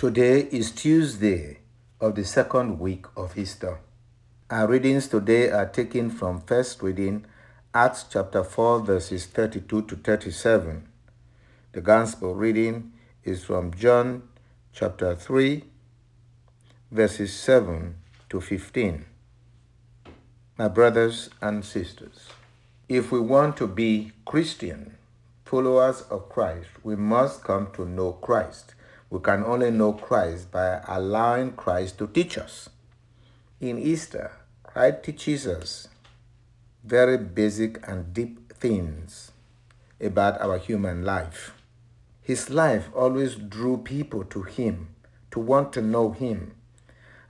Today is Tuesday of the second week of Easter. Our readings today are taken from first reading Acts chapter 4 verses 32 to 37. The gospel reading is from John chapter 3 verses 7 to 15. My brothers and sisters, if we want to be Christian followers of Christ, we must come to know Christ we can only know Christ by allowing Christ to teach us. In Easter, Christ teaches us very basic and deep things about our human life. His life always drew people to him, to want to know him.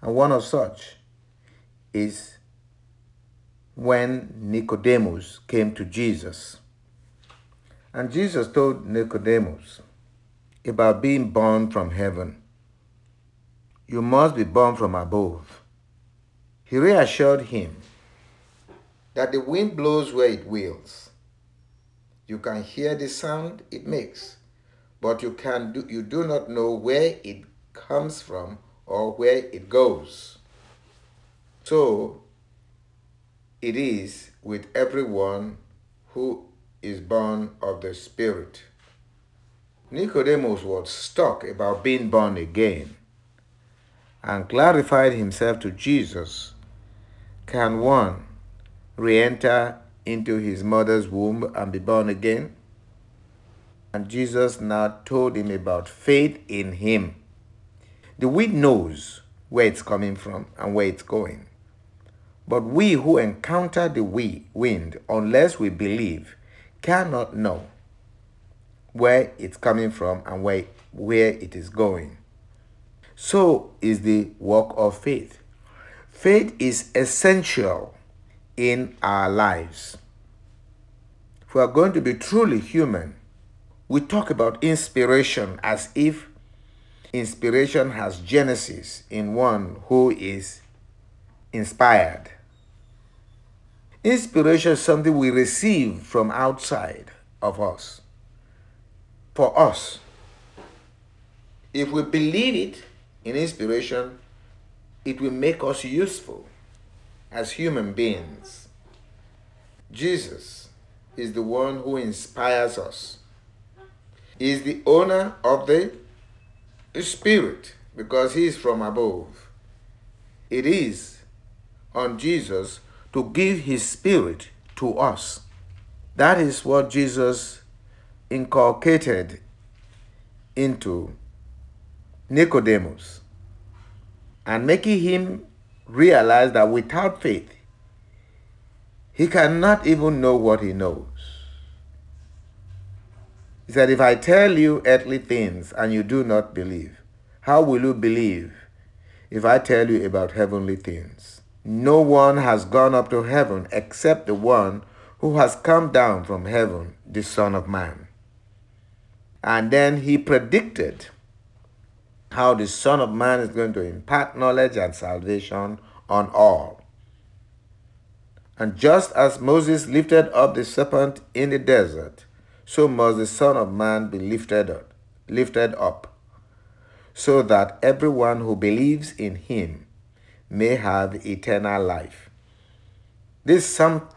And one of such is when Nicodemus came to Jesus. And Jesus told Nicodemus, about being born from heaven. You must be born from above. He reassured him that the wind blows where it wills. You can hear the sound it makes, but you, can do, you do not know where it comes from or where it goes. So it is with everyone who is born of the Spirit. Nicodemus was stuck about being born again and clarified himself to Jesus. Can one re enter into his mother's womb and be born again? And Jesus now told him about faith in him. The wind knows where it's coming from and where it's going. But we who encounter the wind, unless we believe, cannot know where it's coming from and where, where it is going. So is the work of faith. Faith is essential in our lives. If we are going to be truly human, we talk about inspiration as if inspiration has genesis in one who is inspired. Inspiration is something we receive from outside of us for us. If we believe it in inspiration, it will make us useful as human beings. Jesus is the one who inspires us. He is the owner of the Spirit because he is from above. It is on Jesus to give his Spirit to us. That is what Jesus inculcated into Nicodemus and making him realize that without faith, he cannot even know what he knows. He said, If I tell you earthly things and you do not believe, how will you believe if I tell you about heavenly things? No one has gone up to heaven except the one who has come down from heaven, the Son of Man. And then he predicted how the Son of Man is going to impart knowledge and salvation on all. And just as Moses lifted up the serpent in the desert, so must the Son of Man be lifted up, lifted up, so that everyone who believes in him may have eternal life. This some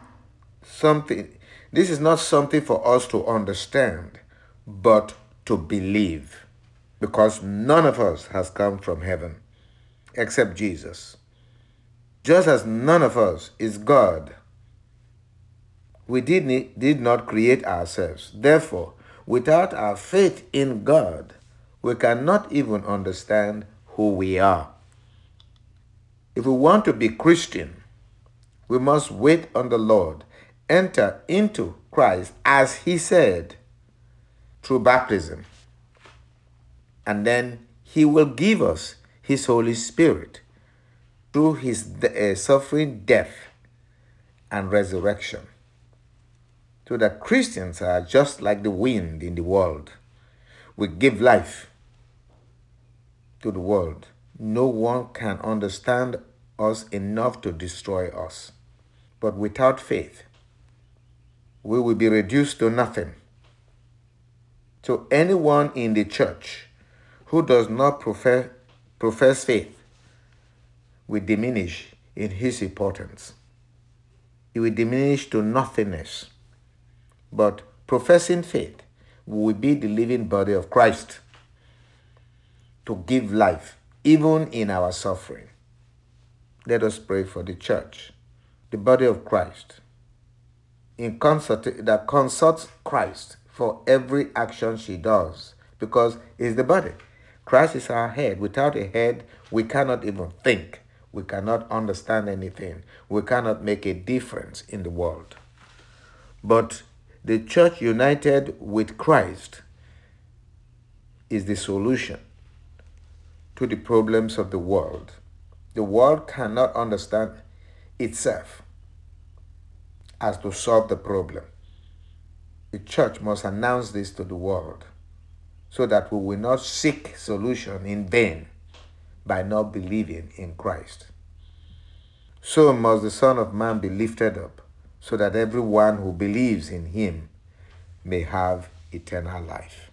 something this is not something for us to understand but to believe, because none of us has come from heaven except Jesus. Just as none of us is God, we did, did not create ourselves. Therefore, without our faith in God, we cannot even understand who we are. If we want to be Christian, we must wait on the Lord, enter into Christ as He said through baptism. And then he will give us his Holy Spirit through his uh, suffering, death, and resurrection. So that Christians are just like the wind in the world. We give life to the world. No one can understand us enough to destroy us. But without faith, we will be reduced to nothing. So anyone in the church who does not profess, profess faith will diminish in his importance. He will diminish to nothingness. But professing faith will be the living body of Christ to give life even in our suffering. Let us pray for the church, the body of Christ, in concert that consults Christ for every action she does because it's the body. Christ is our head. Without a head, we cannot even think. We cannot understand anything. We cannot make a difference in the world. But the church united with Christ is the solution to the problems of the world. The world cannot understand itself as to solve the problem. The church must announce this to the world so that we will not seek solution in vain by not believing in Christ. So must the Son of Man be lifted up, so that everyone who believes in him may have eternal life.